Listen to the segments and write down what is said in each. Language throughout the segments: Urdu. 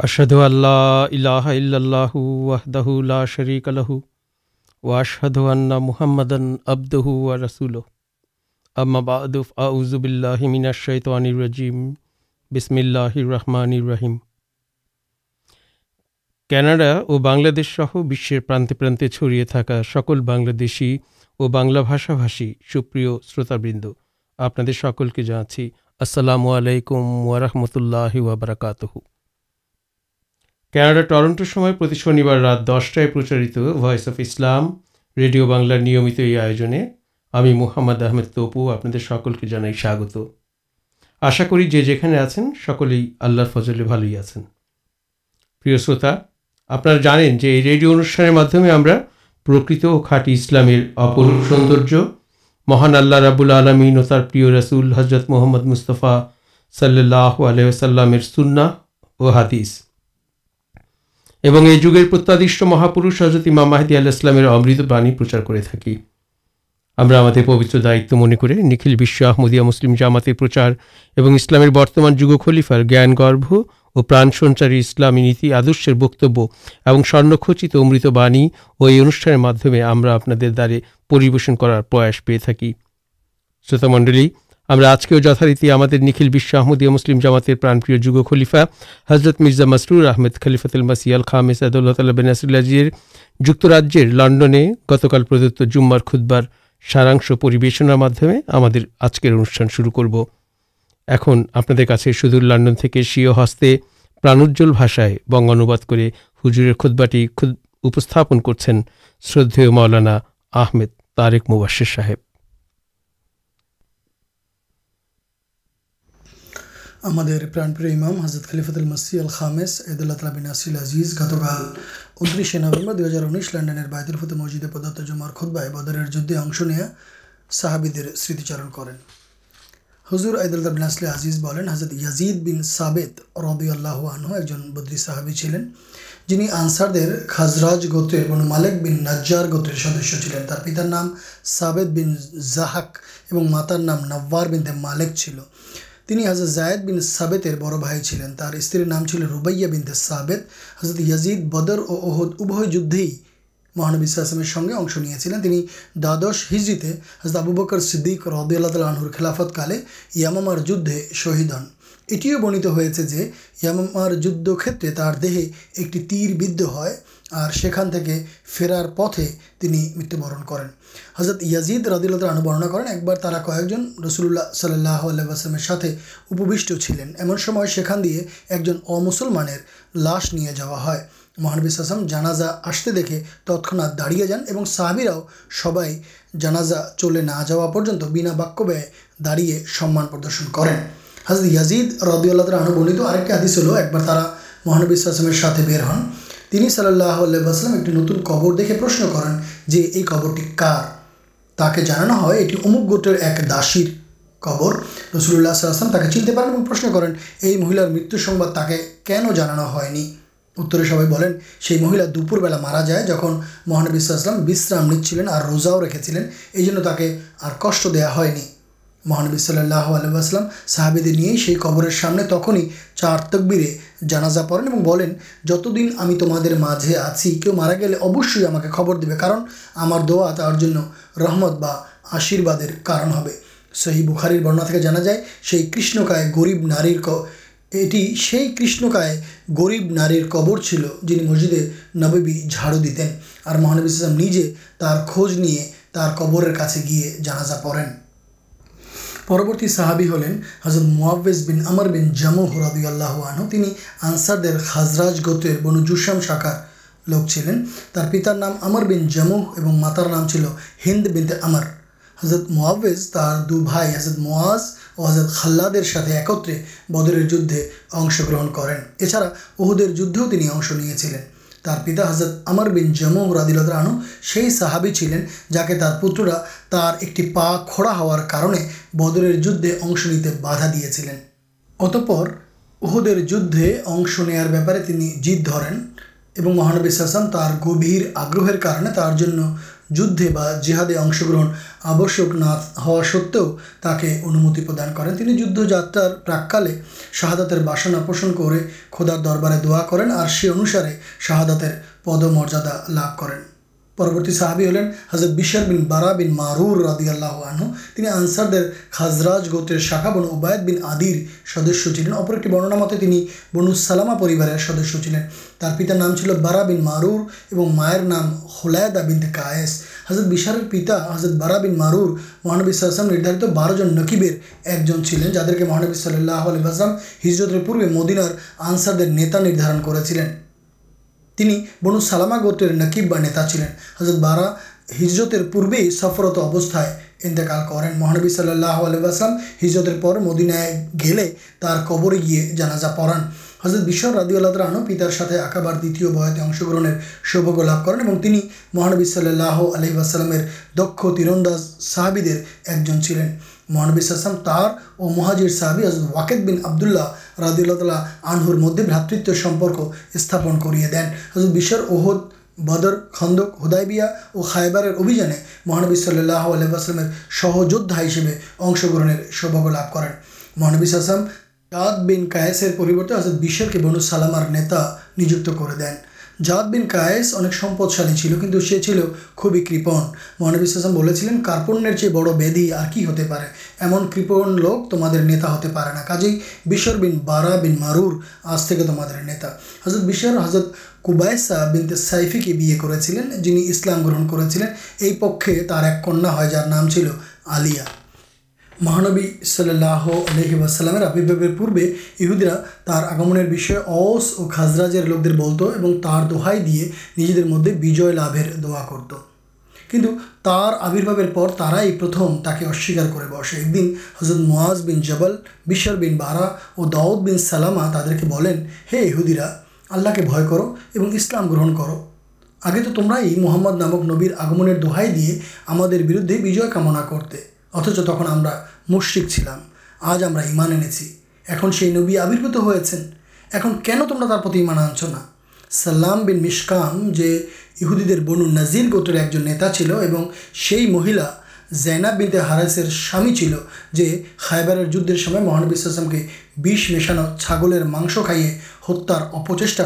اشد اللہ الہ الا اللہ وحدہ لا شریک لہ واشہد ان محمد عبدہ و رسول اما بعد اعوذ باللہ من الشیطان الرجیم بسم اللہ الرحمن الرحیم ক্যানাডা ও বাংলাদেশ সহ বিশ্বের প্রান্তে প্রান্তে ছড়িয়ে থাকা সকল বাংলাদেশি ও বাংলা ভাষাভাষী সুপ্রিয় শ্রোতাবৃন্দ আপনাদের সকলকে জানাচ্ছি আসসালামু আলাইকুম ওয়ারহমতুল্লাহ ওয়াবারাকাতহু کاناڈا ٹرنٹو سم شنی رات دسٹائے پرچارت وس اف اسلام ریڈیو بنار نیمت یہ آئے محمد احمد تپو آپ سکل کے جانے سواگت آشا کریے آپ سکلی اللہ فضل بھال ہی آ شا آپ جانے جو ریڈیو انوشان مجھے پرکت اور کھاٹی اسلام سوندر مہان اللہ رابول عالمین پر رسول حضرت محمد مستفا صلی اللہ علیہ وسلامر سننا وہ حادث اور یہ جگہد مہاپر محدود دائت من کر نکل بشمدیہ مسلم جامات پرچار اور اسلام کے برتمان جگخ خلیفار ضان گرب اور پرا سنچارے اسلامی نیتی آدرشر بکبچی امرت بای اور یہ انمے ہمارے پریشن کرش پہ تھوتامی ہمارا آج کے نکھل بحمدی مسلم پرانپری جو خلیفا حضرت مرزا مسرور آمد خلیف مسئل خام اللہ تعالی بین جاجر لنڈنے گتکال جماربار سارا آج کے انوشان شروع کرو آپ لنڈن شیو ہستے پراجل بھاشائے بنگانواد کر ہجر خود کردے مؤلانا آمد طارے موبر صاحب আমাদের প্রাণপ্রিয় ইমাম হজরত খলিফতুল মসি আল খামেস ঈদুল্লাহ তালা বিন আসিল আজিজ গতকাল উনত্রিশে নভেম্বর দু হাজার উনিশ লন্ডনের বায়তুল ফতে মসজিদে প্রদত্ত জুমার খুদ্বায় বদরের যুদ্ধে অংশ নিয়ে সাহাবিদের স্মৃতিচারণ করেন হুজুর ঈদুল্লাহ বিন আসলে আজিজ বলেন হজরত ইয়াজিদ বিন সাবেদ রবি আল্লাহ আনহু একজন বদ্রি সাহাবি ছিলেন যিনি আনসারদের খাজরাজ গোত্রের বনু মালেক বিন নাজ্জার গোত্রের সদস্য ছিলেন তার পিতার নাম সাবেদ বিন জাহাক এবং মাতার নাম নব্বার বিন মালেক ছিল تین حضرت زائد بن سب بڑی چلین استر نام چل روبیا بن دضرت یزید بدر اور مہانبیسمیر سنگے اشن دادش ہجری حضرت آبو بکر صدیق ردی اللہ تعالی عنر خلافت کالے یامامار جدھے شہید ہن ایٹی بنتی ہو یامار جدے تر دیہ ایک تیر بدھ ہے اور سانٹ فرار پہ متبرن کر حضرت یزید ردی اللہ تروبرنا کریں ایک کن رسول اللہ صلی اللہ علیہ وسلم چلین ایمن سن امسلمان لاش نہیں جا محانوی جانا آستے دیکھے تتنا داڑیا جان اور سب سبزہ چلے نہ جا پہ بنا باکے داڑی سمان پردرشن کریں حضرت یزید ردی اللہ آنبرنی تو ایک طاعدہ مہانبیسمیر بے ہن تین سلسلام ایک نتن قبر دیکھے پرشن کریں جو یہ کبرٹی کار تک یہ امک گوٹر ایک داشر قبر تو سلسلام چنتے پشن کریں یہ مہلار مت کے کنانا ہے اتر سب مہیلا دوپور بیل مارا جائے جہاں مہانبی السلام بھی اور روزاؤ رکھے چلیں یہ کش دیا ہو محانوی صلی اللہ اللہ علیہ وسلام صاحبی نہیں خبر سامنے تخیارت پڑیں جتدن ہمیں تمہارے مجھے آپ مارا گے اوشی ہمبر دیے کار ہمارا تر رحمت بشیرواد کارن ہو بخار برنا تھا جانا جائے کشنکا گریب نار یہ سی کشنکائے گریب نار کبر چل جن مسجد نبیبی جھاڑو دتین اور مہانبیجیں تر کھوج نہیں تر قبر گیے جانا پڑین پربت صحابی ہلین حضرت موبےز بن امر بن جمہور شاخار لوک چلین پتار نام امر بین جمہ اور ماتار نام چل ہند بین امر حضرت مزہ دو بھائی حضرت مواز اور حضرت خلے ایکترے بدر جدے اشگا اہدے جد نہیں چلیں تر پتا حضرت امر بین جمہ رادراہن سے صحابی چلین جا کے تر پوترا تر ایک پا کھڑا ہوا کارے بدر جدے اشن بدھا دیا چلے اتپر اہدے جدے اشن بےپارے جیت درن مہانبی ساسم تر گبر آگرہ کارے ترجن جہادی اشن گرن آبشک نہ ہوا سو تک اندر پردان کریں جدھ جاتر پراکالے شاہادات باسنا پوشن کر کھودار دربارے دعا کریں اور سی انوسارے شاہاداتے پد مراد لاب کر پرورتی صحابی ہلین حضرت بارہ بن مارور ردی اللہ آنسر خاصرج گوتر شاخا بنوائے آدر سدس چلین اپنی برنامتیں تین بن سلاما پیبار سدس چلین بارا بین مارور اور مائر نام خلائدہ بن کاس حضرت بشار پتا حضرت بارہ بن مارور محنوی ندارت بار جن نکیبر ایک جن چلین جا کے محانوی صلی اللہ علیہ ہجرت پورے مدینار آنسار نتا ندارن کر بنو سلاما گوٹر نکیبا نتا چلین حضرت بارا ہجرت پورے سفرت اوستہ انتیکار کریں مہانبی صلی اللہ علیہ ہجرت کے پر مدینائے گی تر قبر گیے جانا جا پڑان حضرت بش ردو رنو پتار ساتھ آکاب دتیہ بھتے اشن گرنر سوبیہ لبھ کربی صلی اللہ علیہ واسلے دک تیرند صحابی ایک جن چلین محنوی اسم تہار اور مہاجیر صحابی حضرت واق بن آبد اللہ ردی اللہ تعالہ آنہ مدید باتت استپن کر دین حد بشر اہد بدر خندک ہدائبیا اور خائبار محانوی صلی اللہ علیہ سہجودا ہسے امن گرنے سوباگ لبھ کریں محنبی اسم تاد بین کاسر حضرت بیسر کے بنوسلام کر دین جاد بین کاس اکمدیو کچھ سی چلو خوبی کن مشمل کارپنر چیزیں بڑی اور کچھ ہوتے پہ ایم کن لوک تمہارے نتا ہوتے پے نہر بین بارہ بین مارور آج تک تمہارتا حضرت کُبائسہ بین سائفی کے بھی کر جنہیں اسلام گرہن کر پکے تر ایک کنیا ہے جار نام چل آلیا مہانبی صلی اللہ علیہ آبرباب پورے ایہدیرا تر آگم بھی اس اور خاصرجر لوک درد بولت اور تر دے نجی مدد بجے لبر دعا کرت کن آبرباب کے سیارے کرضر معواز بین جبلشر بین بارہ اور داؤد بین سلاما تعداد کے بولیں ہے ایہدرا آللہ کے بھون اسلام گرہن کرو آگے تو تمرائی محمد نامک نبیر آگمن دہائی دے ہم بردے بجے کمنا کرتے اتچ تک ہم مسشد چلام آج ہمیں اُن سے نبی آبربوت ہوتی آنچنا سلام بن مشکل جوہدید بن نزیر گوتر ایک جن نیتا چلو سی مہیلا زیناب بنتے ہارسر سامی چلے خائبر جدر سمجھ میں مہانسام کے بیش مشانو چھاگلر مس کئی ہتار اپچا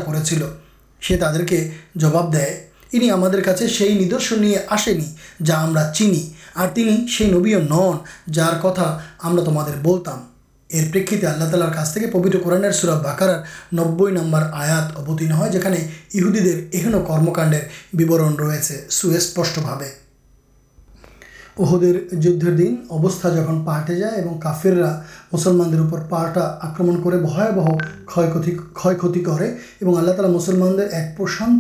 کرتے سے آسینی جا ہم چینی اور تین سی نبی نن جار کتا ہمتر کا پبت قوران سوراب باکر نب نمبر آیا اوتھیرن ہے جانے اہوید کرمکاڈر سوسپشٹے اہدے جن اوستا جہاں پہ جائے کافیرا مسلمان پہا آکرم کرتی آلہ تعالی مسلمان ایک پرشان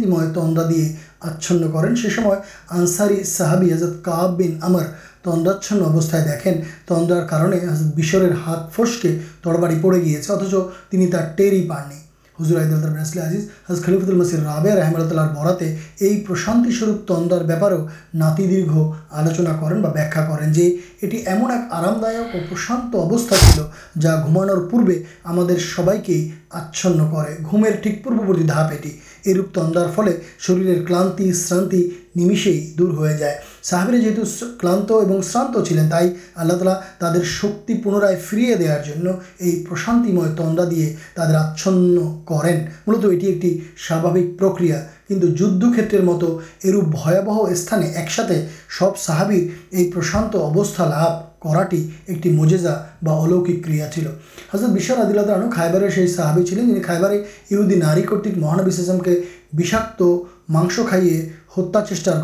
دے آچن کریں سیسم ہے انساری صحابیز کعاب بن ہماراچن دیکھیں تندرار کنے بشر ہاتھ کے تڑباڑی پڑے گی اتچار ہی پان حضرت نسل عزیز خلیف المرال اللہ بڑا یہ پرشان تندر بےپاروں ناتی دیر آلوچنا کریں کریں یہ من ایک آرام دک اور پرشانت ابستا جا گھومانوں پوزائیں آچن کر گھومے ٹھیک پوری دھاپ یہ یہ روپ تندر فل شریرر کلانتی شرانتی دور ہو جائے صحابی جیت کلان اور شانت چلیں تھی اللہ تعالی تر شکی پنرائ فریارشان تندا دے تر آچن کریں ملت یہ ساواک پرکریا کنٹ جیتر مت اروپ بھیا استعمال ایک ساتھ سب صحابر یہ پرشانت اوستا لب کرجا بلوکا چلو حسن آدمیت رحم خائبرے سے صحابی چلیں جن خائبر یہ نارکرت مہانویشم کے بشاک مس کتار چیٹار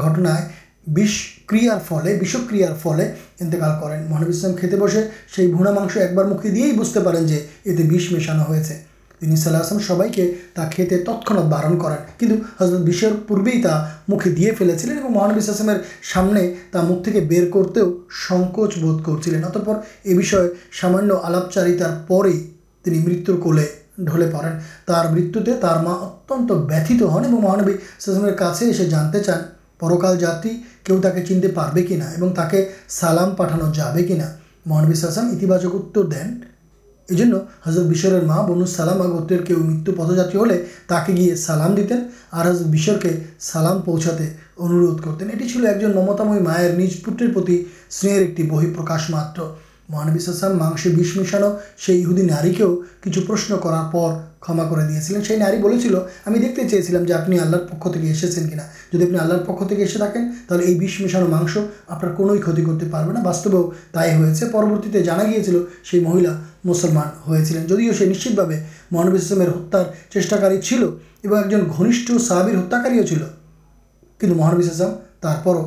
فلکر فل انتقال کریں مہانشم کھیت بسے بنا ماسک ایک بار مکھی دے ہی بوجھتے پین جو اتنےشانا ہو ان سلسم سبائ تاک کھیت تتخت بارن کرشور پورے مکھے دے پیے چلیں مہانوی سسمیر سامنے بر کرتے سنکوچ بھد کرتی ہیں اتپر یہ بھی سامان آلاپ چار پہ مرتر کلے ڈلے پڑیں تر مرت اتھ ہن اور مہانوی کا جانتے چان پرکال جاتی کہو چنتے پڑے کہ نہا اور تاکہ سالم پٹھانا جائے کہ نہا مہانویسماچکتر دین یہ جو حضرت بشر ماں بنو سلام اگوتر کیوں مت پد جاتی ہوئے سلام دتین اور حضرت بشر کے سالام پوچھا اندھ کرتین اٹی چل ایک ممتعی مائر نج پتر پر سنٹی بہ پرکاش مار مہانب اسلام ماسے بیش مشانو سے ہدی ناریو کچھ پرشن کرار کھما کر دیا نارے ہمیں دکھتے چیز آپ نے آلر پک تھی کہ جدید اپنی آلر پک تک یہاںس آپ ہی کتتی کرتے پا باستی جانا گیا مہیا مسلمان ہو چلے جدیو سے نشچے مہانبیزام ہتارار چیٹاکر چلو ایک جن غنیش صحبر ہتاک کن مہانویز آسام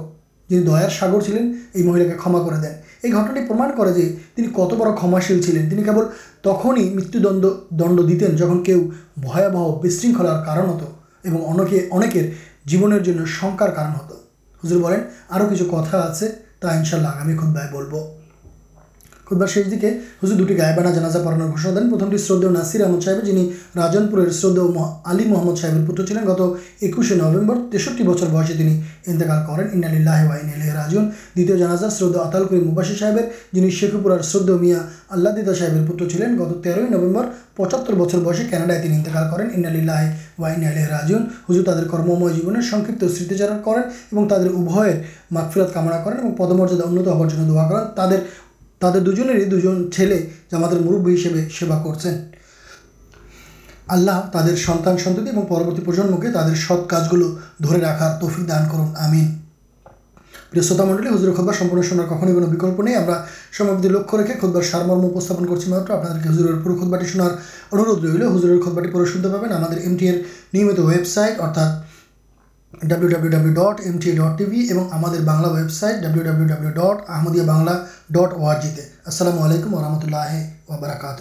جن دیا ساگر چلیں یہ مہیلا کھما کر دین یہ گھٹنا پرما کرماشیل چلین تخی مت دنڈ دتین جہاں کہ وہ ہتھوی اکر جیو شکار کارن ہت حلین اور آج کتا آتے تا ان شاء اللہ آپ بھائی بولب بودار شیشک حضر دو گائےبانا جانا پڑانے گوشت دیں پرمٹی شردیہ ناصر احمد صاحب جن راجنپور شردیہ آلی محمد صحیح پوتر چلین گت ایکشی نومبر تے بچر بسے انال کریں انال وائن الحر اجن دازا شردو اتالکری مباشی صاحب جن شےپور شردیہ میاں اللہ دہی پتر چین گت تیروئی نومبر پچہتر بچر بسے کاناڈائے انتقال کریں انالے وائن راجن ہزو تر کرم جیونے سکت سیچر کراکفیرت کمنا کریں اور پد مراد انہیں تر تر دو چھلے مربی ہسٹر سیوا کرتے ہیں اللہ تر سنان سنت پروتی پرجنم کے تعداد سب کاج گلو راحر توفک دان کرم بہت منڈل ہُزر خود بارمن شنار کھوئی کوکلپ نہیں ہم لکھے خود بار سارمرمستن آپ کے ہزر پورے خود با شارے ہُزر خود بٹی پہ شتے پہ ہمارے ایم ٹی ار نمت website ارتھا W W W dot MT dot TV এবং আমাদের Bangla website W W W dot Ahmadiyya Bangla dot ওআরজিতে আসসালামু আলাইকুম ওরহমতুল্লাহ ওবরাকাত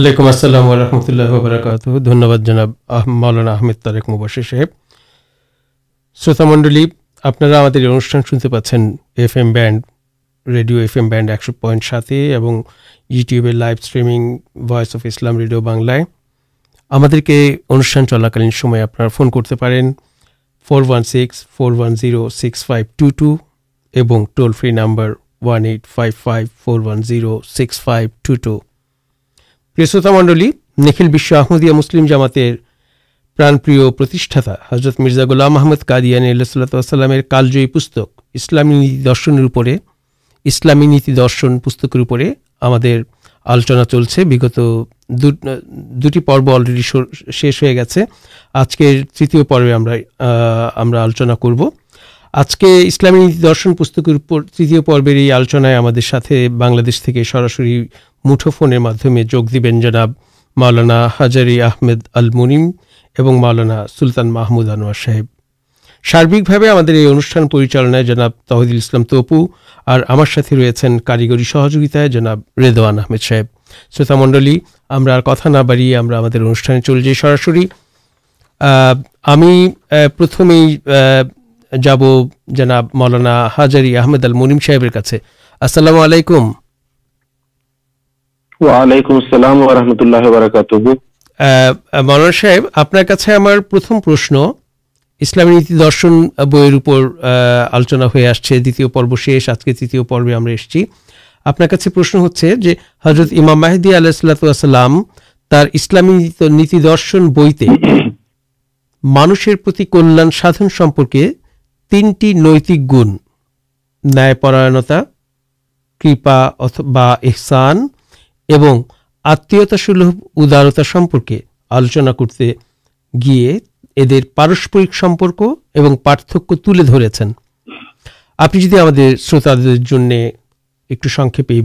ওয়ালাইকুম আসসালাম রহমতুল্লাহ বারাকাত ধন্যবাদ জনাব মাওলানা আহমেদ তারেক মুবাসির সাহেব শ্রোতামণ্ডলী আপনারা আমাদের এই অনুষ্ঠান শুনতে পাচ্ছেন F M band radio F M band একশো পয়েন্ট সাতে এবং ইউটিউবের live streaming voice of Islam radio বাংলায় আমাদেরকে অনুষ্ঠান চলাকালীন সময় আপনারা ফোন করতে পারেন four one six four one zero six five two two toll free number one eight five five four one zero six five two two پیشتامڈل نکھل بش احمدیہ مسلم جامات پرانپریشا حضرت مرزا گولام محمد قادیان اللہ صلاحت کالج پسک اسلامی نیتی درشن اسلام درشن پسکر اوپر ہم دو الرڈی شر آلوچنا کرو آج کے اسلام درشن پسکیو تیتیہ پر آلوچن بنشی سراسر مٹو فون جگ دینانا ہزاری آمد الملانا سلطان محمود انوار صاحب سارکے ہمارے انوشان پریچال جناب تحیدام تپو اور ہمارے ریسنگ کاریگری سہجوتائے جناب ریزوان احمد صاحب شروط منڈل مولانا صاحب آپ برپر آلوچنا آپ آج کے تیار پورے اپناشن ہوں حضرت نیتی درشن گنج نئے احسان آت سلب ادارتا آلوچنا کرتے گیے ادھر سمپک اور پارتھک تھی آپ شروط پہ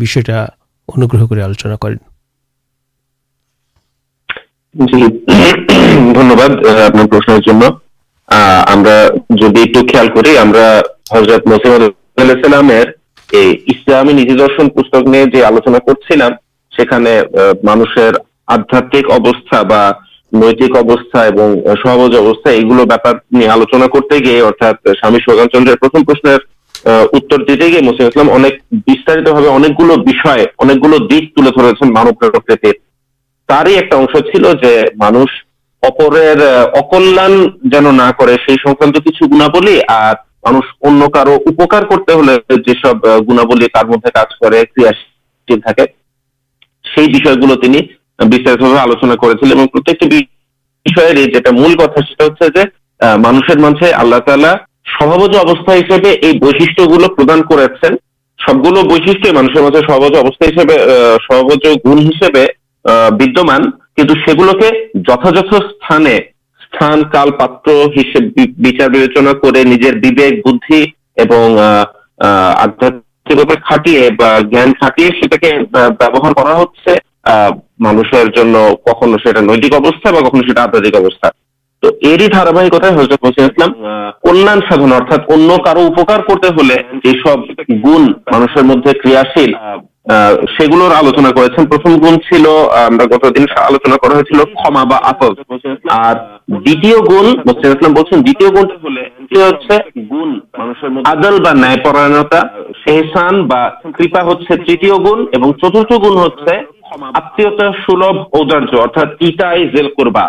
آلوچنا کر مانسر آدھاتا سہوج ابست بہت آلوچنا کرتے گیے سامی سوجام چند گن مدد گلوارتھ آلوچنا کرتے مل کتا ہ مشرق اللہ تعالی سبج ابست پر سب گلو بش مجھے سبجا ہر بچ گن ہاں پاتے بیک بھوک آدھا کھاٹی جانے کے بوہار کر مانس کھو نیتک آدھا تو یہ داراشیل گن میرے آدلتا تیتیہ گنگ چت گن ہوں آ سلب اچاریہ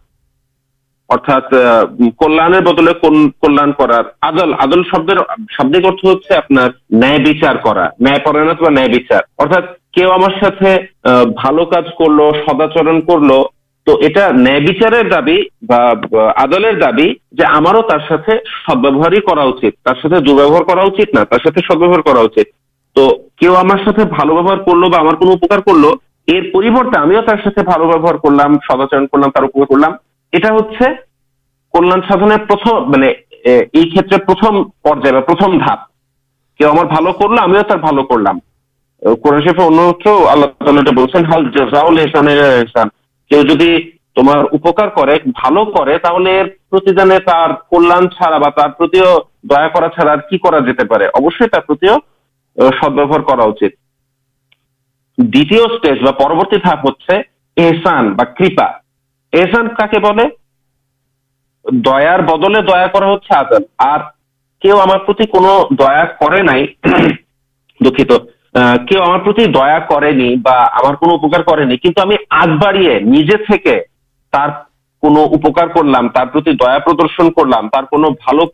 ارت کلر بدل کل کردل شبد ہوتا ہے نیچارچارچاردل سببیوہار ہی کراچے درار کراچنا سد ووہار کرو ہمارے ساتھ ویوہار کرلوکار کرلو یہ ہمیں کرلام سداچر کر لوگ کر لو کل کرتی دیا کرتے ابش سد وار دبرتی احسان آگ بڑے دیا پردرشن کرلام کر لوگ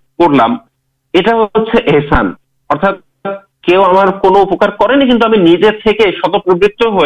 احسان ارتھا کچھ ہمارے نجے شوپروت ہو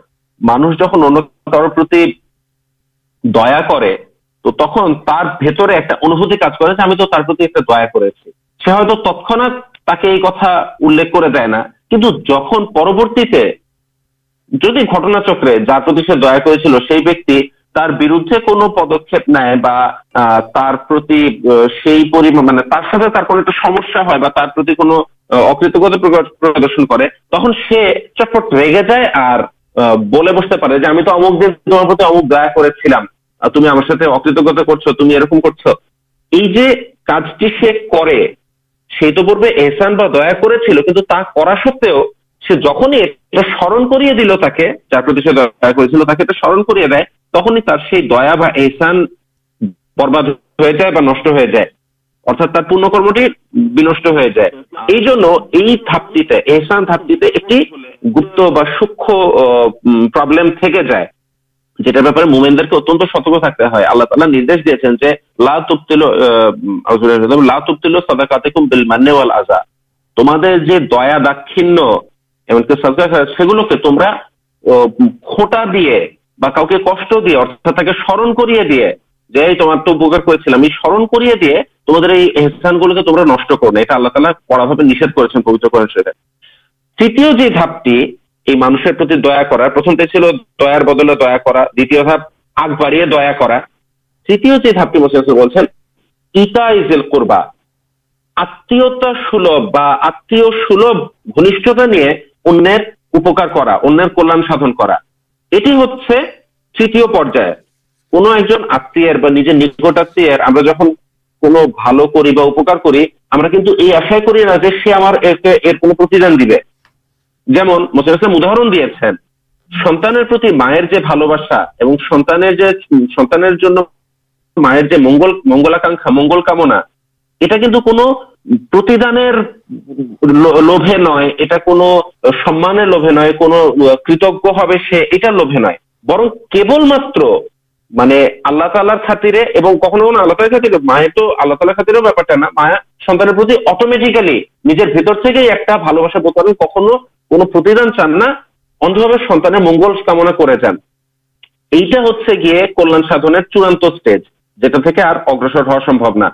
مانش جا کر پدی مطلب ایکسیا ہے تک سے چکر رےگے جائے اور احسانے کر سو جہنی سرن کر دیا تو سرم کراسان برباد ہو جائے ہو جائے لاکا تمہ جو دیا داکی گوٹا دے بوکی کش دیے سمر کر جو تمہارے سمر کر تمہیں نش کر نا یہ اللہ تعالی بڑا تیار کربا آتا سلب بت سلبھ گنی اگر کلن کر نکٹ آرام کرایہ میرے منگل منگلکا منگل کمنا یہ دان لو نٹر سمان لوے نئے کتنے لوگ نئے برن کے بل مجھے چڑانت اگری سمبو نا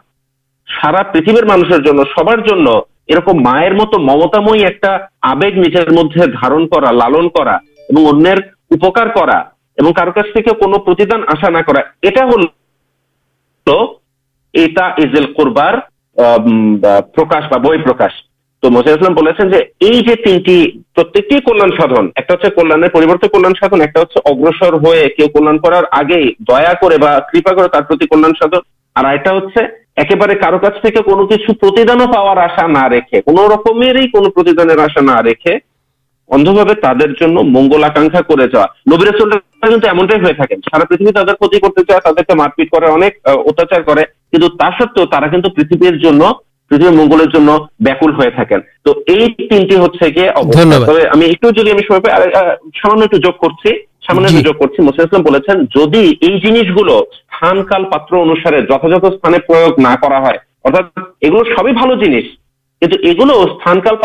سارا پتہ میرے سب جن یہ میرے مت ممتام مدد دار کر لال ارگ دیا کپا کردن اور آئی ہارے کار کچھ پاسا رکھے کون رکمیر ہی کوشا نہ ریخے ساراچار تو یہ تینٹی ہوں سامان ایک جگ کر سامان ایکسل اسلام یہ جنس گلو خان کال پاتر انوسار جتھ سو نہ یہ گھر سب جنس سٹکار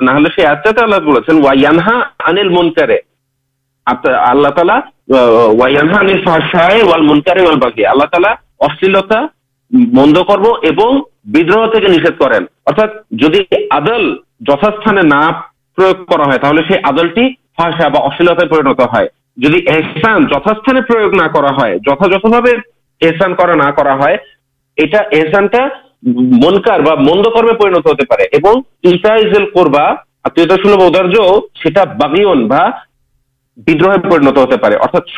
نہالاشلتا مند کرم اوردروہ کردی آدل جتاستان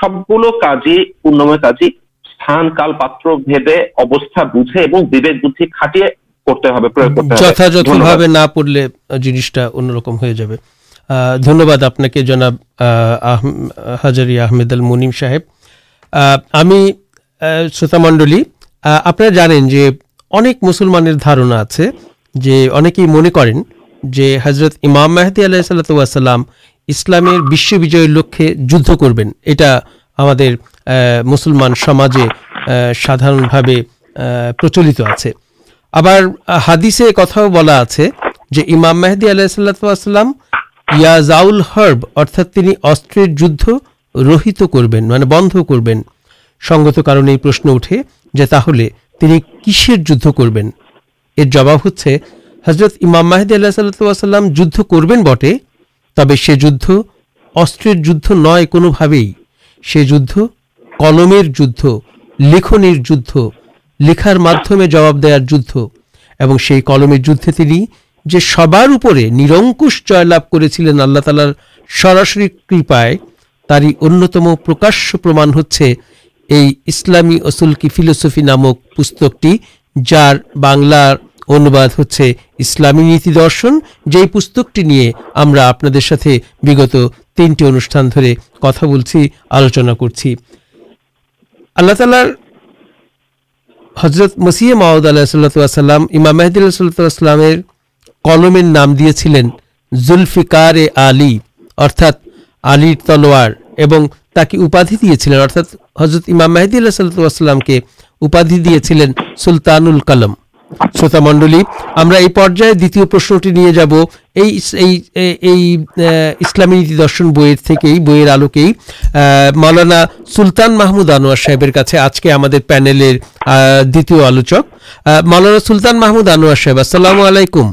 سب گلو پنم کال پاتر بوجھے بدھے نہ دھنباد آپ کے جناب ہزر آمد النڈل آپ مسلمان دارنا آپ من کریں جو حضرت امام محدودی اللہج لکے جب یہ مسلمان سمجھے سادارن پرچلت آتے۔ آپ ہادیے کتاؤ بلا آج امام محدودیل یزاؤل ہرب ارتھ رہت کرو بند کر سنگت کارش اٹھے جی تھی کسر جبین ہوتے حضرت امام ماہدی اللہ صلاحت جدھ کربین بٹے تب سے اسر نئے کون کلمر جد لکھار مادمے جباب سے کلمر جدے سبکش جللہ تعالی سراسر کپائیں تاری انتم پرکاش پرما ہچے یہ اسلامی اصل کی فلسفی نامک پستکٹی جار بنار ہوسلامی نیتی درشن جی پکٹی آپ سے تینٹی انوشٹان دے کتا بول آلوچنا کرالار حضرت مسیح معاؤد اللہ صلاحت السلام امام محدود اللہ صلی اللہ کلمر نام دیا زلفکارے آل ارتق آلر تلوار اور تاکہ اپا دیا چلتا حضرت امام محدود صلاحت کے ادھی دیا چلین سلطان ال کلم شوت منڈل ہمیں یہ پرائش جا اسلامی درشن بویر تھی بویر آلو کے ہی مولانا سلطان محمود انوا صاحب آج کے ہمارے پینلر دنیا آلوچک مولانا سلطان محمود انوا صاحب السلام علیکم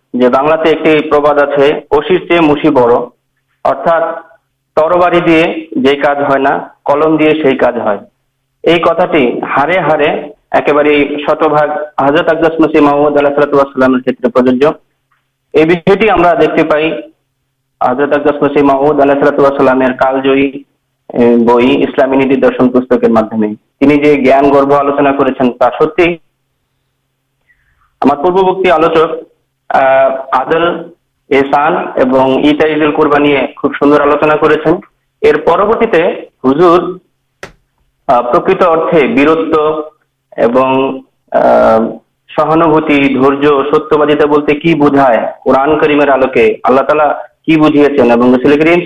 ایک پر آر مشی بڑا تربیے پائی حضرت ابدست مسیح محمود اللہ سلام کالج بئی اسلامی دشن پستکر مدمے گرو آلوچنا کر پوری آلوچ آلوکے اللہ تعالی کیم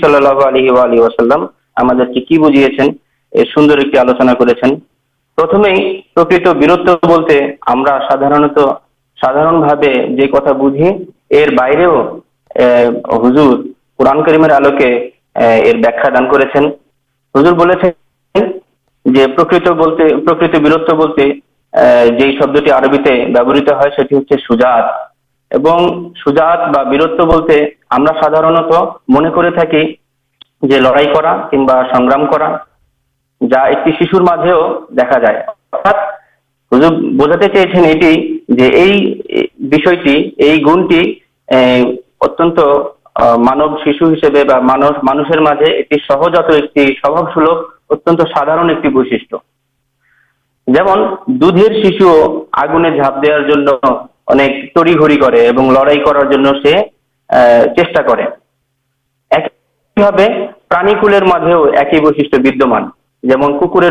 سال اللہ علیہ وسلام ہمارے کی بجیے سوندر ایک آلوچنا کرکت بیرت بولتے سا سادار بجی ہزن ہوں سوجات برتن سادار من کر لڑائی کر جا ایک شیشور مجھے دیکھا جائے اردا ہزر بجا چیزیں یہ مانو شادی بشمن آگنے جاپ دن تڑی اور لڑائی کر جن سے چھ پرو ایک بشمان جو کور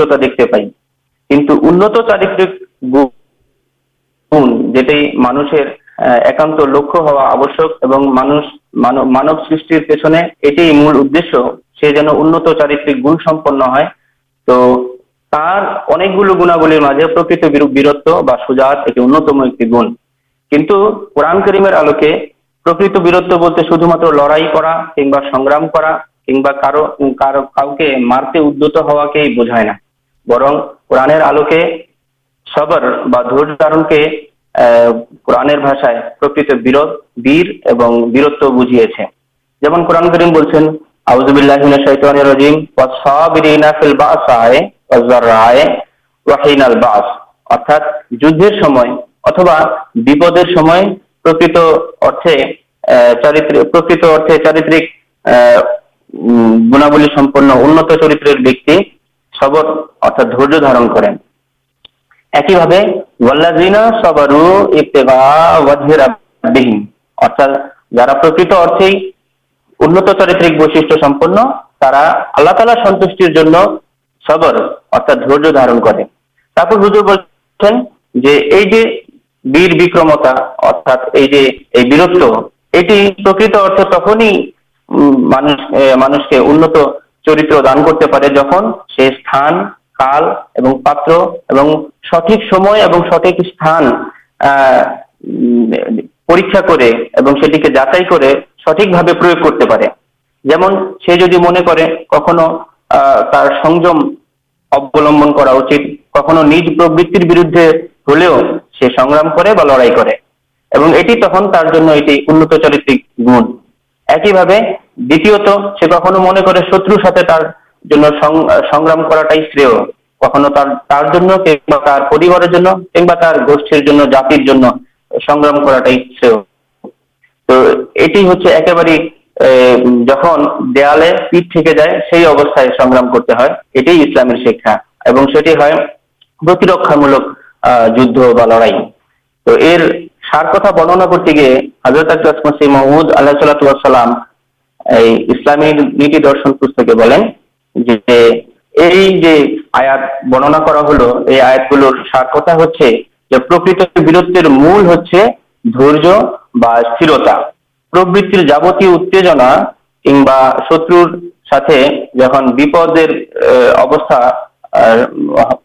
ہتا دیکھتے پائی کنت چارکی مانس ایک لکھا آکہ مانو سر پیچھنے سے جنت چارتر گنپ ہے تو گنابل بیرت اور سوجات ایک انتم ایک گن کن قرآن کریم آلوکے پرکت بیرت بولتے شدھ مت لڑائی کروکے مارتے ادبت ہوا کے بوجھائے برن قرآن آلوکے اتواپ گناپ چرتر سنٹر دار کرمتا ارتھا یہ بیرت یہ مانس کے چرتر دان کرتے جہاں من کرم ابلمبن کردے ہلو رام لڑائی کر گن ایک ہی دنیات سے کھو من کر شتر ساتھ سنگرام کر سنگرام کر جمالے پیٹ جائے ابست سنگرام کرتے اٹھام پر ملک و لڑائی تو یہ سارک بنا کر حضرت محمود اللہ صلاح اللہ نیٹی درشن پسند آج بننا آپت اتنا شتر ساتھ جہاں ابس آپ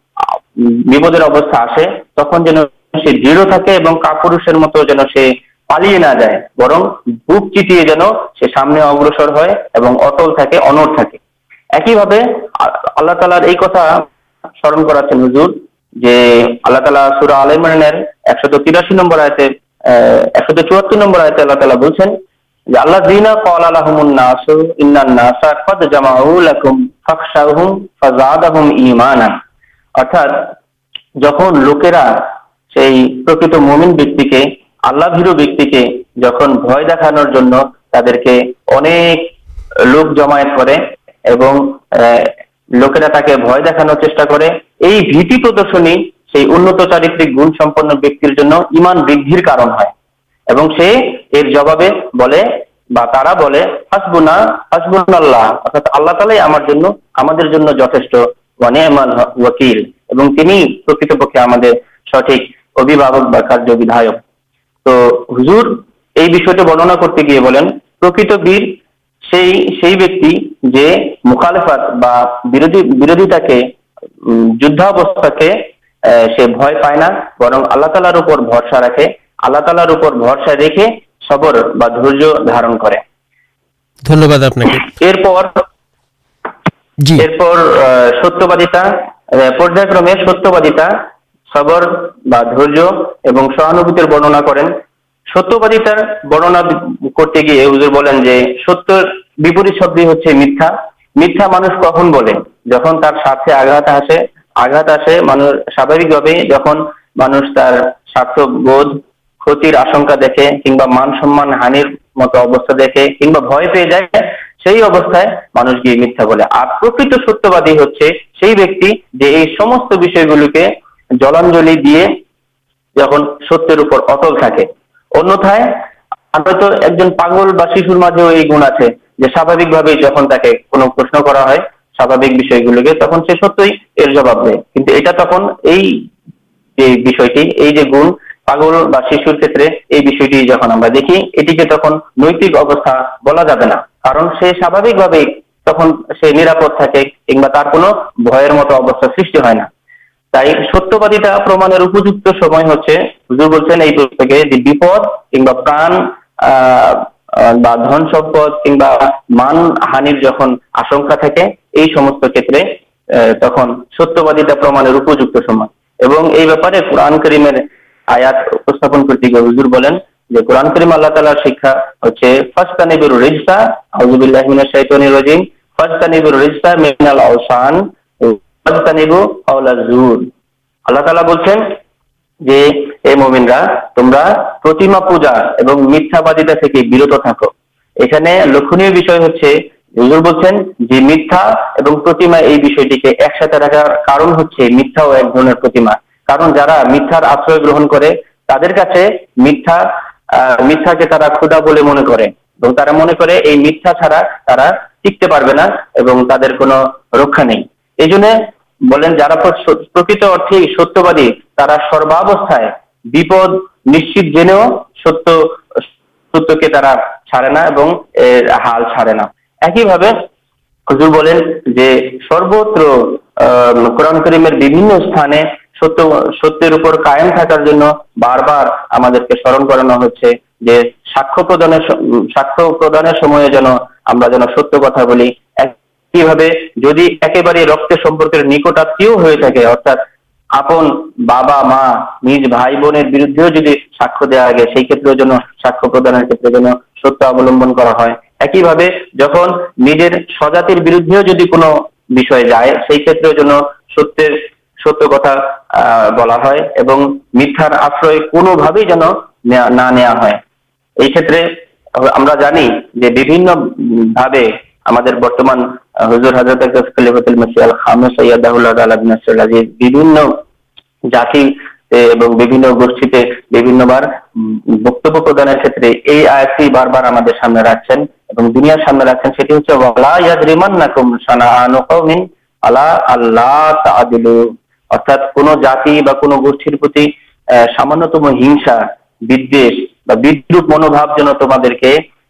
جن دے کپروشر مت جن سے پالی نہ جہاں لوکرا ممین بے اللہ بیروی کے جہاں تعداد لوک جماعت کر لوکرا دیکھان چاہے پردرشن گنسمپر جب ہسبنا اللہ اللہ تعالی ہمارے جتنا من وکل اور تمت پک ہم سٹک ابھی کاریہ تو ہزنافلہ تالارا رکھے سبر دار کر ستیہباد پر ستیہ بادشاہ سبر درد سہانے مانس تر سار بھتر آشنکا دیکھے مان سمان ہانست دیکھے کمبا بھے جائے ابست مانش گی میتھا بولے اور ستیہبادی ہچ بیس کے جلا جترپر اٹل تھا ایک جن پاگل شدے یہ گن آپ سے ساوی جہاں تک پرشن کر تک سے ستیہ یہ گن پاگل بسٹی جنہیں دیکھی یہ تک نیتک ابتا بلا جا کار سے ساوی بھا تک سے نیر تھامت ابتر سرشن ہے تھی ستیہباد مان ہان یہ قرآن کریم آپ ہزر بنین کریم اللہ تعالی شکایت نیبر رجسا رستا نیبر میتھا کے میتھا چارا ٹیکتے پڑے نا تر رکھا نہیں قرآن کرم ستر قائم تھکار بار بار کے سرن کرانا ہو سکان ساکان ستیہ کتا بول ستر ستھا بلا میتھار آشر نہ ایک جانے سامانتم ہنسا منباب جن تم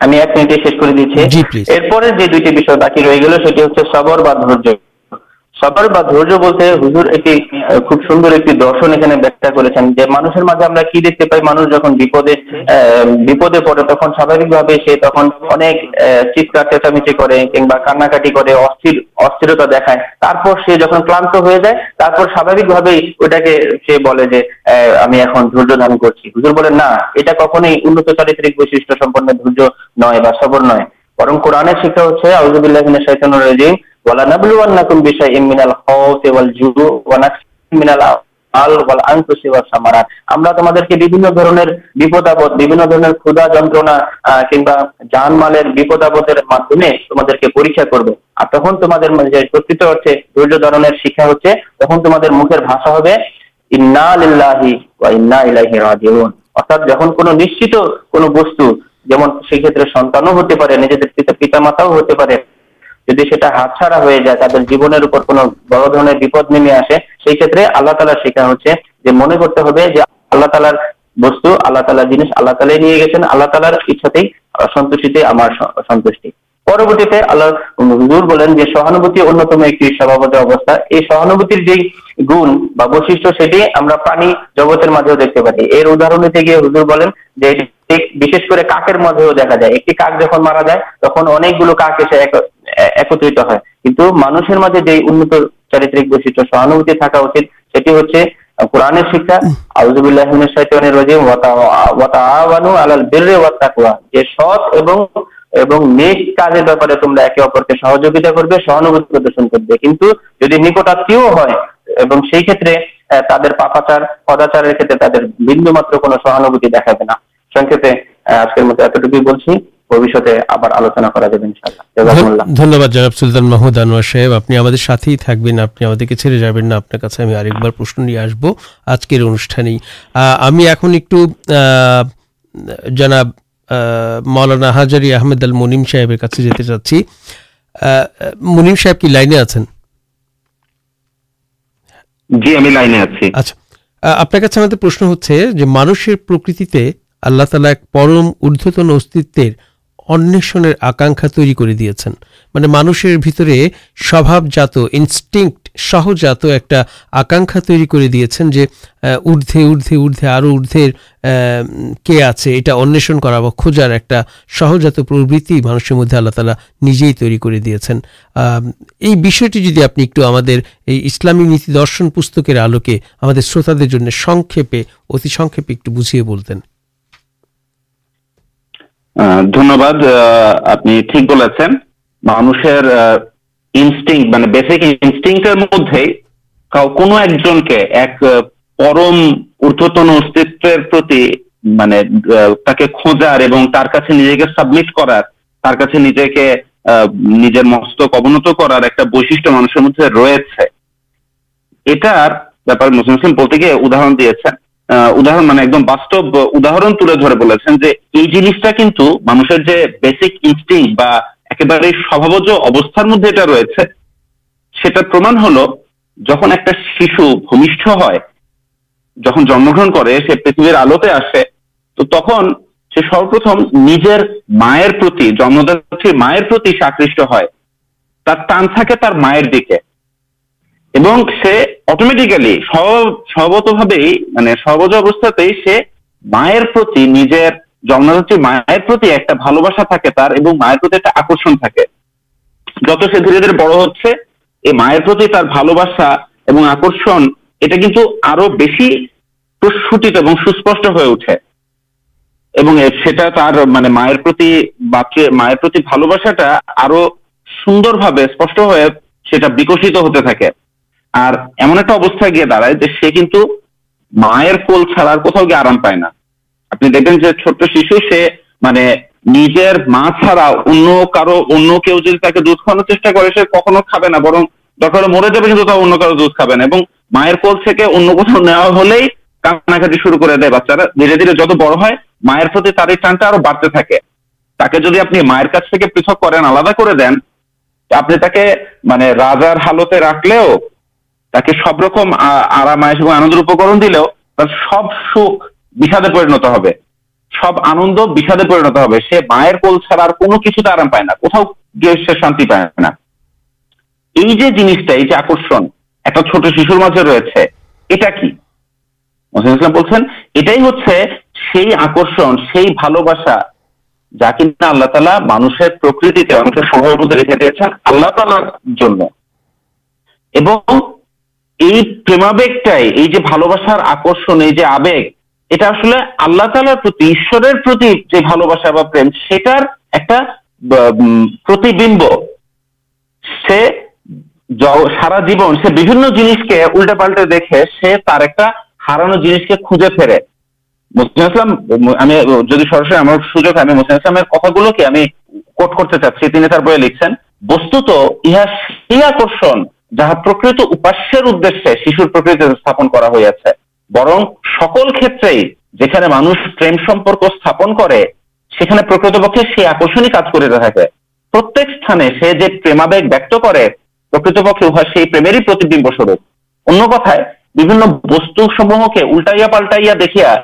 ہمیں ایک منٹ شیش کر دیے ارپر جو دو گیل سیٹی ہوتے سبر باد کلانت ہو جائے سکے وہر دان کرک و در نئے سبل نئے جانداب کرو تک دردا تو بستو جوانوٹ پتہ متعاوڑا اللہ تعالیٰ اللہ تعالی سنت سنت ہزر بنینوتی انتم ایک سببت ابستہ یہ سہانوت کے جو گن بھا پرانی جگت مجھے دیکھتے پاتی یہ حضرت مدوائے ایک جہاں مارا جائے تک گلو ایکت ہے مانسر مجھے جوشانوتی قرآن شکایت کا سہجوتا کر سہانوتی پردرشن کرٹاتے پاپا چار پداچار بنو مطر سہانوتی دیکھے نا مولانا منم صاحب منیم صاحب کی لائن جی لائن ہو اللہ تعالی ایک پرمدتن استر اندر مطلب مانشی بھی سبجات سہجات ایک آکا تر ذرد آو ذر کے کہ آپ ان ایک سہجات پروتی مانشر مدد آلہ تعالیج تری کر دیا یہ جی آپ نے ایک اسلامی نیتی درشن پستکر آلوکے ہمکے پتی سنکےپیے بولتین مانسرنسٹی مدد خارے سبمٹ کر مستک ابنت کرانے ریچھے یہ مسلم سیم بولتے گیا ادھر جم گرہن تو تک پرتم آکش ہے ٹانے مائر دیکھے لی سب سروج ابھی میرے میرے میرے آکر جت سے بڑا آکرشن یہ سوٹیت اور سوسپشے مائر مائرسا اور سوندر بھا سا بکشت ہوتے تھے ایمنٹا گیا دے سے میرے پول چار اور میرے کل چیز نا ہلکاٹی شروع کر دھیرے دھیرے جتنا مائر ٹانٹ بڑھتے تھے آپ مائر پین آلدا کر دین آپ نے راجر حالتے رکھ لیتے سب رکم آنندے یہ آکرسا جا کی مانس کے پرکتی سو رکھے اللہ تعالی گ ٹائم جنس کے اُلٹا پالٹے دیکھے ہارانو جنس کے خوجے پھرے مسلم جیسے سراسر ہمارے سوجو ہے مسلم کتا گلوکے چاچی تین بھو لکھن وسطن جہاں پر سپن ہے برن سکل کھیت مانپن کرا کرتے سانس پرگ بیک کرتے وسطم کے اُلٹائیا پالٹائیا دیکھیا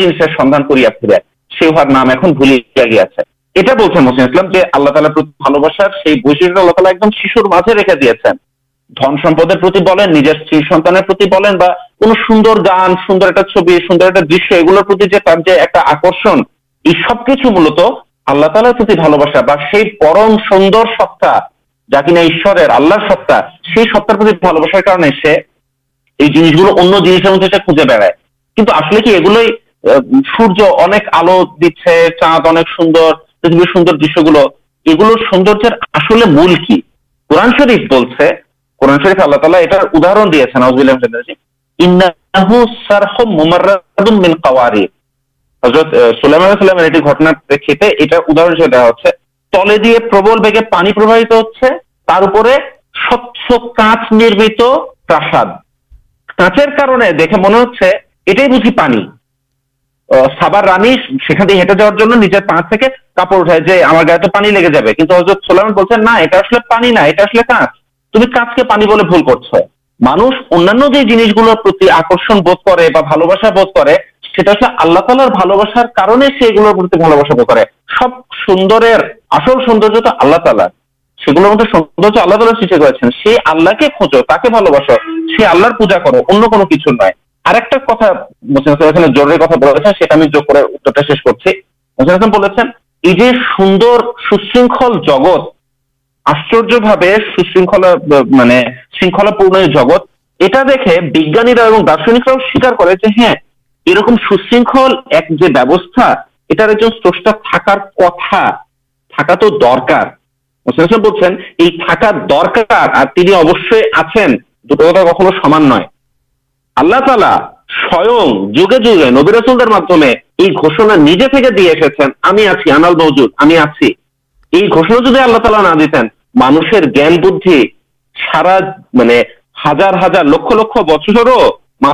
جنس سنبھان کر گیا ہے یہ بولتے ہیں مسلم اسلام کے آللا تعالی بسارم سوندر سب جا کہ یشوار سب سبتارے جنس گلو جنس مدد سے خوشے بےڑے کنٹل کی گلوئی سورج اک آلو دیتے ہیں چند کھی ہوتے تلے بے پانی پرواہ سب سے کچھ نمت پرانی سب رانی ہارجر کپڑے پانی لگے جائے مانس گل کر سب سوندر آسل سوندر تو اللہ تعالیٰ مطلب سوندر اللہ تعالیٰ سیٹی کر پوجا کر ان کو اور ایک کتنا مسئلہ کتنا بول رہے ہیں شیش کرچی مسین حسین یہ سوندر سوشل جگت آشچر بھا سلا میرے شروع جگت یہ دارشنک سیار کر سوشل ایک جو بہت اٹار تھارک مسین حسین یہ تھکا درکار آپ دو سمانے اللہ تعالی جگہ نبی آنال موجود نہ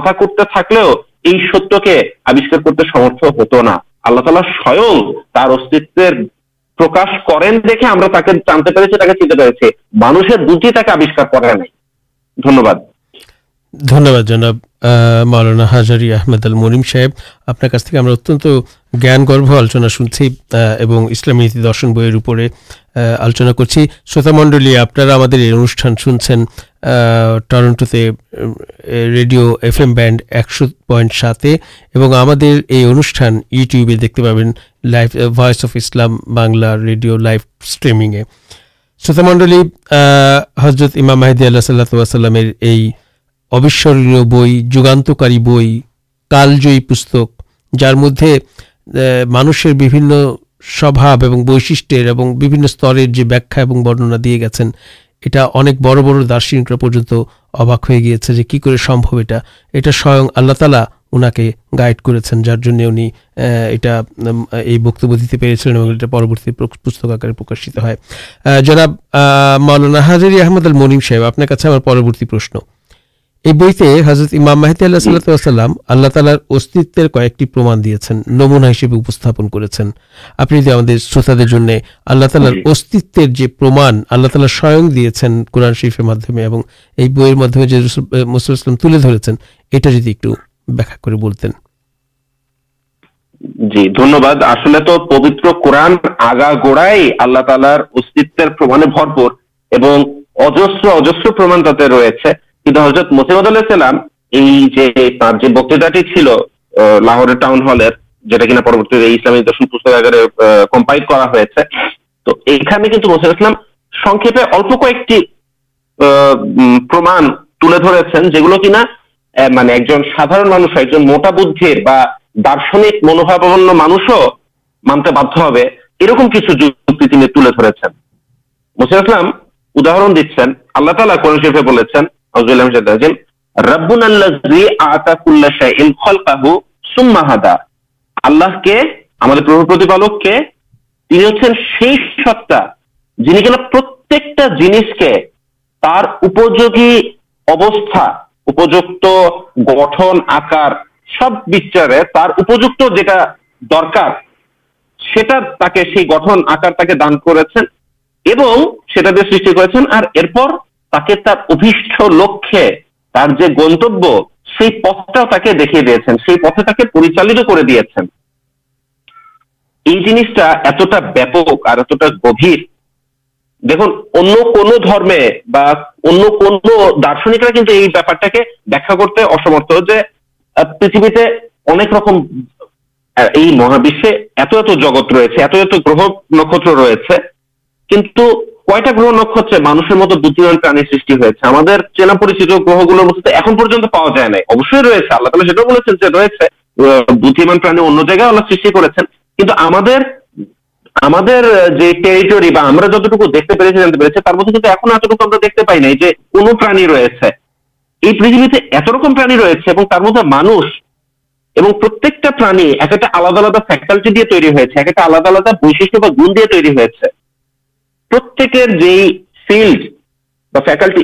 ستیہ کے آشکر کرتے سمرت ہوتا اللہ تعالی سوئت کریں دیکھے ہمیں چنتے پہ مانشے بجے آبشکار کریں دھنیہ دنیہب جناب مولانا ہزاری آمد الم صاحب آپ اتن جان گرو آلوچنا شنسی درشن بھیر آلوچنا کرچی شروت منڈل آپشان سنسنٹر ریڈیو ایف ایم بینڈ ایک ست پائنٹ ساتے اور ہمارے یہ انوشان یوٹیوب دینی live voice of Islam Bangla radio live stream شروط منڈل حضرت امام محدودی اللہ صلی اللہ یہ ابسمر بئی جگانکاری بئی کالج پستک جار مدد مانشی سب بشن استر جو ویا برننا دے گی یہ بڑا پرباکے جو کیمبو یہ تا ان گائڈ کرنے انتبا پر پک آکارے پرکاشت ہے جناب ملنا حاضر احمد الم صاحب آپ سے ہمارے پرورتی پرشن جی آپ پوتر قرآن تعالی اس حضرت مسیم اللہ لاہور ہلا پر مسیر اسلامے جو گلو کہنا ایک جن سادر مانس ایک جن موٹا بدھ دارشنک منواب مانس مانتے بات ہوتی ترسد اسلام اداہ اللہ تعالی کر سیفے گٹھنٹ کے گھنٹوں دان کر سکتے ہیں لکھے گو دارشنکرپار کرتے اصمر پتہ انک رکم یہ مہاشے ات جگت ریچے ات گرہ نکت روپیہ کھ نکت مانت دو تھیمنٹ پر سیچریچی گروہ جائے جگہ سرٹو پائی نہیں کن پرانی پرانی مدد مانوشن پرانی فیکلٹی دے تیری آلدا آلدا بش گن دے تیری فیکلٹی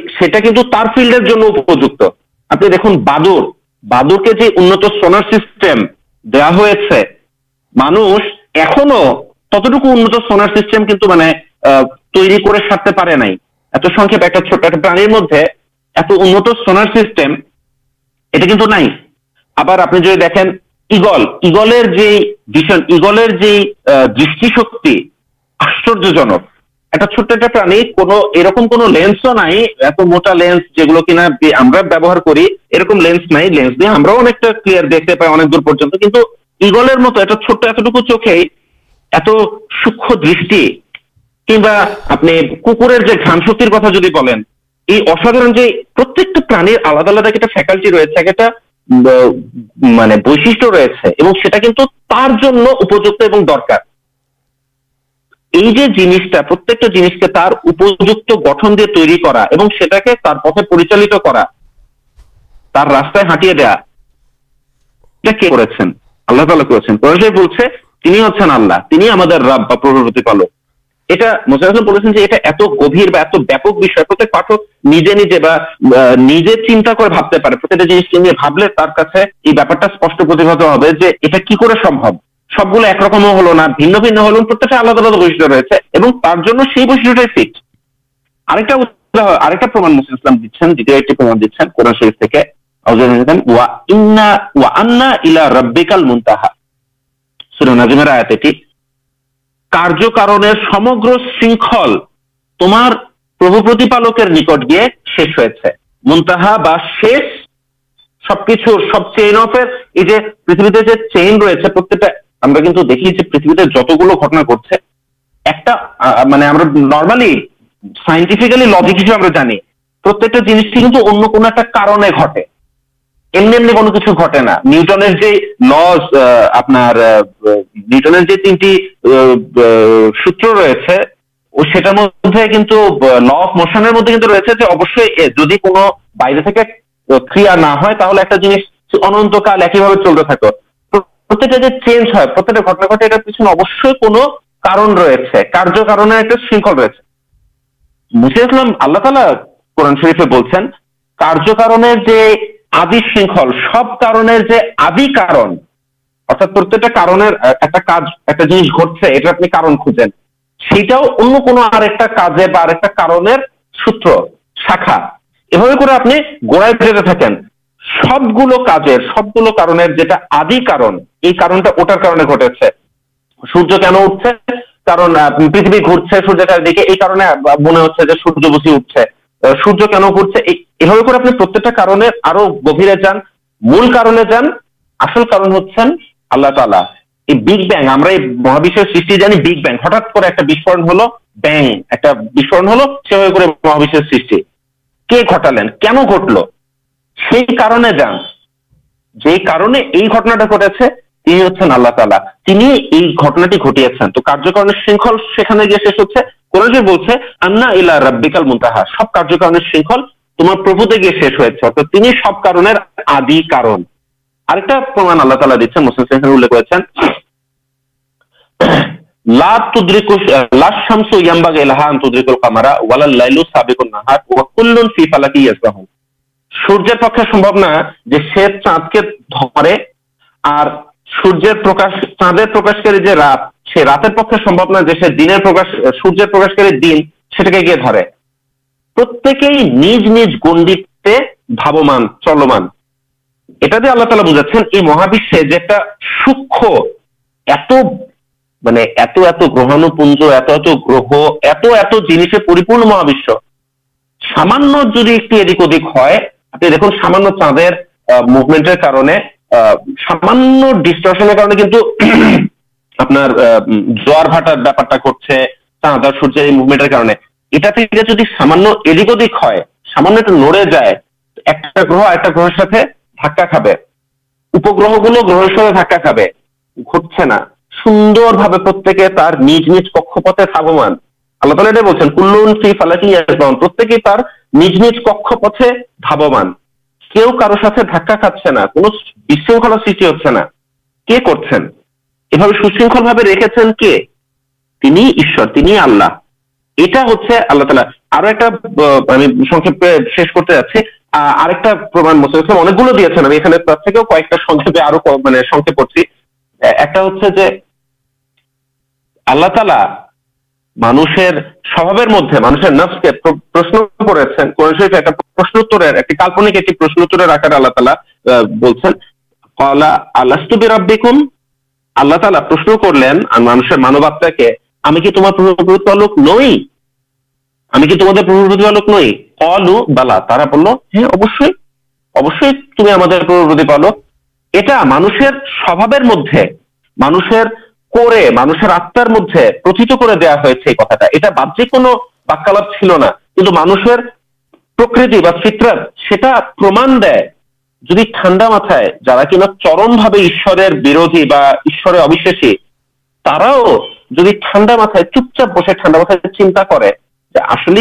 فلڈر آپ دیکھ بادر بادر کے جو ترقی پر مدد سونار سسٹم یہ آپ نے جی دیکھیں اگل اگلر جوگل دکی آشچر جنک آپ نے کچھ گام شکر کتنا جی اسا پر آلاد آلدا کے فیکالٹی ریسٹ میرے بشے اور درکار گٹرینچ راستہ ہاٹیا پر مزید حسن پاٹھک چنتا جنسا سپشت ہوتا کیمبو سب گلو ایک رکم بھنت آئی تمہارتی نکٹ گیے شیش ہوا شیش سب کچھ سب چین افر یہ پہ چین رتک دیکھیے پریتبی جت گلونا پڑھنے ایک مطلب نرمالی سائنٹیفک لجکا نیوٹن آپ تینٹی سوتر رہے مدد لوگ رہے ابشن باہر نہ ہوتا جنس ان ایک چلتے تھے جس گٹ سے آپ خوشین سوت شاخا یہ آپ نے گڑے پھر سب گلو کار گلے سورج کن اٹھتے بس گھبرے جان مول کارے جان آسل تعالی ہم مہابش سیگ بہ ہٹاط کرسفرن ہل بین ایکسفور مہابش سن گٹالین کن گٹل تو شخلے سبنخل تمہارے گی شیش ہوتے سب کار آدیار مسلمک لمسر سورجر پکونا جو سی چاپ کے پراش چا پر اللہ تعالی بجاچن مہابشے سوکھ ایسے ایت ایوپ گرہ ایسے پریپر مہابش سامان جدید ادک ادھک ہے سامان چ سامپ ساماندی سامانے جائے ایک گر گرہر ساتھ گلو گرہا کھا گا سوندر بھا پرتے ساپمان اللہ تلک یہ شیش کرتے جاسی پر ایک ہزار تعالی تمہیں پر مانسر سوبابر مدد مانشی مانشر آپ بادشی کو وقالا مانسر ٹھنڈا متائیں چرم بھاشدر تراؤ جی ٹھانڈا متائیں چپ چپ بسے ٹھنڈا متائیں چنتا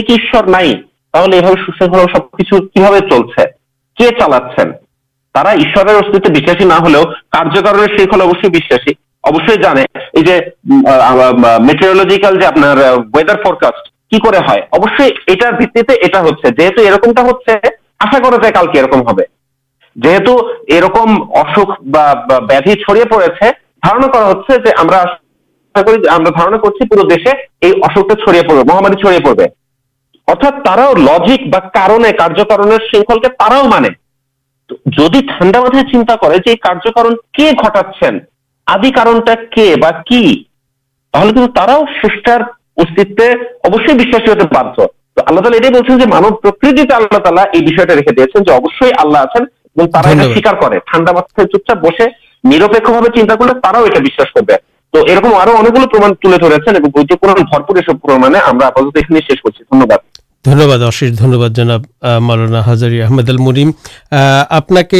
کی یشر نئی تو سب کچھ کی چلتے کہ چلا چاہتے ہیں شلشیش میٹریول پورے دیش مہاماری اردا تراؤ لجکے شاعر مانے جدی ٹھنڈا مجھے چنتا আদি কারণটা কে বা কি তাহলে কিন্তু তারাও স্রষ্টার অস্তিত্বে অবশ্যই বিশ্বাসী হতে বাধ্য তো আল্লাহ তালা এটাই বলছেন যে মানব প্রকৃতিতে আল্লাহ তালা এই বিষয়টা রেখে দিয়েছেন যে অবশ্যই আল্লাহ আছেন এবং তারা এটা স্বীকার করে ঠান্ডা মাথায় চুপচাপ বসে নিরপেক্ষ ভাবে চিন্তা করলে তারাও এটা বিশ্বাস করবে তো এরকম আরো অনেকগুলো প্রমাণ তুলে ধরেছেন এবং বৈধ প্রমাণ ভরপুর এসব প্রমাণে আমরা আপাতত এখানে শেষ করছি ধন্যবাদ ধন্যবাদ অশেষ ধন্যবাদ জনাব মালানা হাজারি আহমেদ আল মুরিম আপনাকে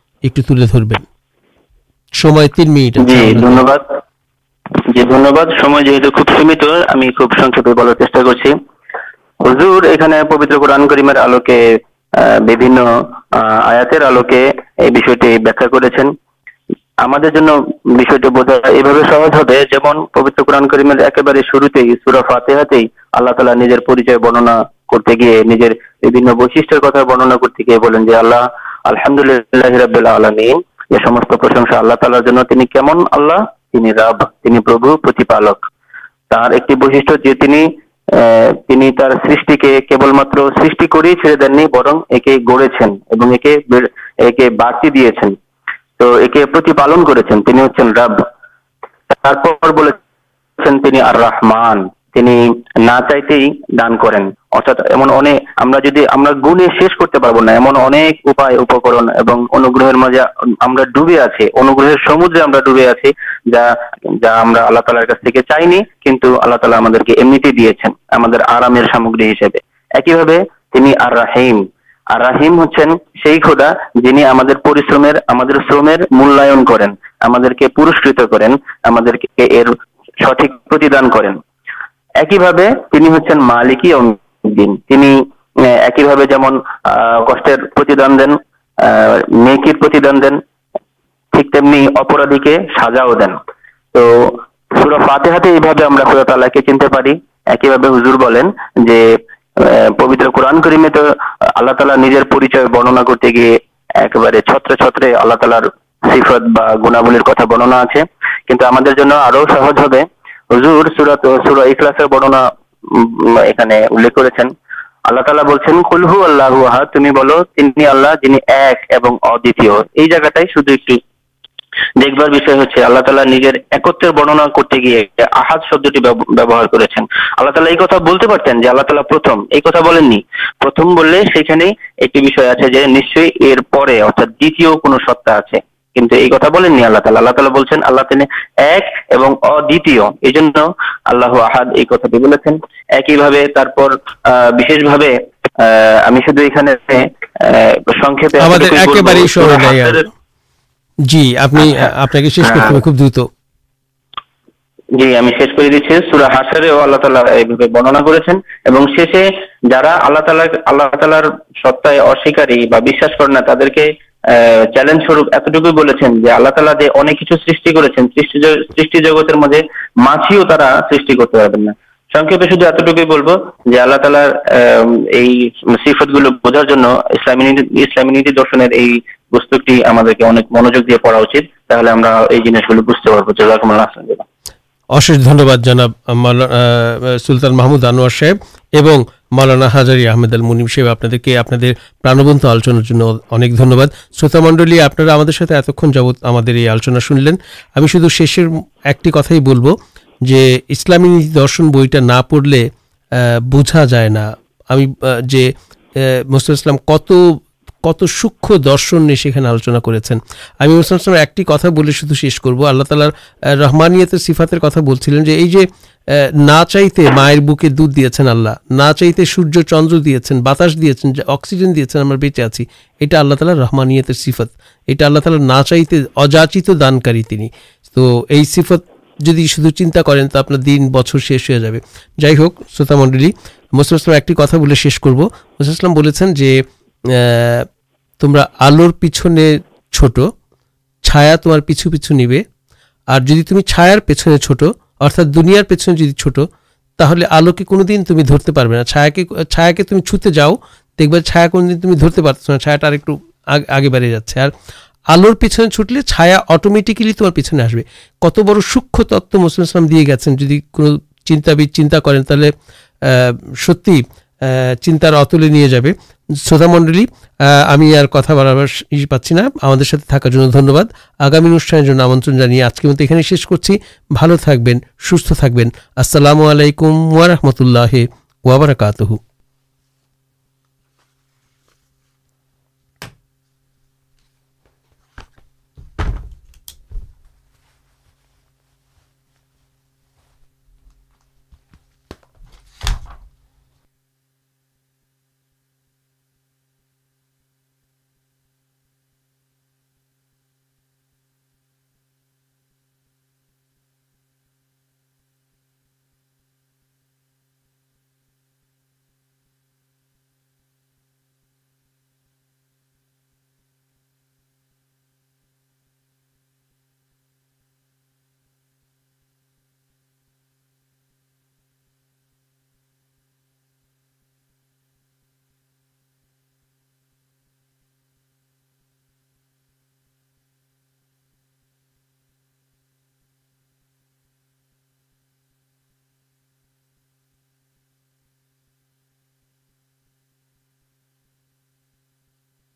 سہج ہوما تالا برننا کرتے گیے برا برن کرتے گیے اللہ سی چڑے دین برن گڑے بات تو پالی ہندو رابطے ڈیبر آرام سامگری ہوں ایک راہیم آرم ہنڈا جنہیں پریشر شرم مولیان کر پورسکت کر سٹکان کریں ایک مالکی چنتے ہزر بولیں پبتر قورن کریمے تو اللہ تعالی برننا کرتے گیے ایک بارے چترے چترے اللہ تعالی سنابل کتنا برننا آپ سے ہم سہجھ ایکتنا کرتے آحاد شبدی کرالا بولتے ہیں ایک نشچی دھوتی ستہ آپ کو جی دن سورا ہاشرے برننا کرا تلار ستائے اصراری کرنا تعداد کے چیلنج سرپوکی آل تعالی سن سیوا ستے اتبار گلو بوجھار منوجو دیا پڑا تو جنس گلو بجتے اش دباد جناب مولانا سلطان محمود انوار صاحب اور مولانا ہزاری آمد الم صحیح آپبنت آلوچنک شروط منڈل آپ اتنے یہ آلوچنا شن لینی شدہ شیشے ایکتائی بولبامی درشن بھٹا نہ پڑھنے بوجھا جائے مستم کت کت سوک درشن نہیں آلوچنا کریں مسلم ایک شدھ شیش کرو اللہ تعالی رحمان سیفاتر کتا بہ چاہتے مائر بوکے دود دیا آللا نہ چاہتے سوریہ چند دیا بات اکسجین دیا ہمارے بےچے آئی یہ آللہ تعالیٰ رحمانت سیفت یہ اللہ تعالی نہ چاہتے اجاچ دان کرنی تو سیفت جدید شدھ چنتا کریں تو آپ دن بچر شیش ہو جائے جائک سوتا منڈل مسلم ایک شیش کرو مسلم السلام جو تمر آلور پیچھنے چھٹو چھا تمہار پیچھو پیچھو نہیں آ جی تم چائار پیچھنے چھٹو ارتھا دنیا پیچھنے چھٹو تھی آلو کے کن تمہیں درتے پا چا کے چھا کے تم چھوتے جاؤ دیکھو چھا کن تمہیں درتے پہ چھاٹ اور ایک آگے بڑھے جا آل پیچھنے چھوٹے چھا اٹومیٹکلی تمہار پیچھے آسے کت بڑ سوکھ تتو مسلم اسلام دے گی جی کو چنتا چنتا کریں تھی ست چنتار اتلے نہیں جودا منڈل ہمیں اور کتا بارش پاچی نہ ہمیں تھکار آگامی انوشان آج کے مت یہ شیش کرچی بالبین سکبین السلام علیکم و رحمۃ اللہ وبرکات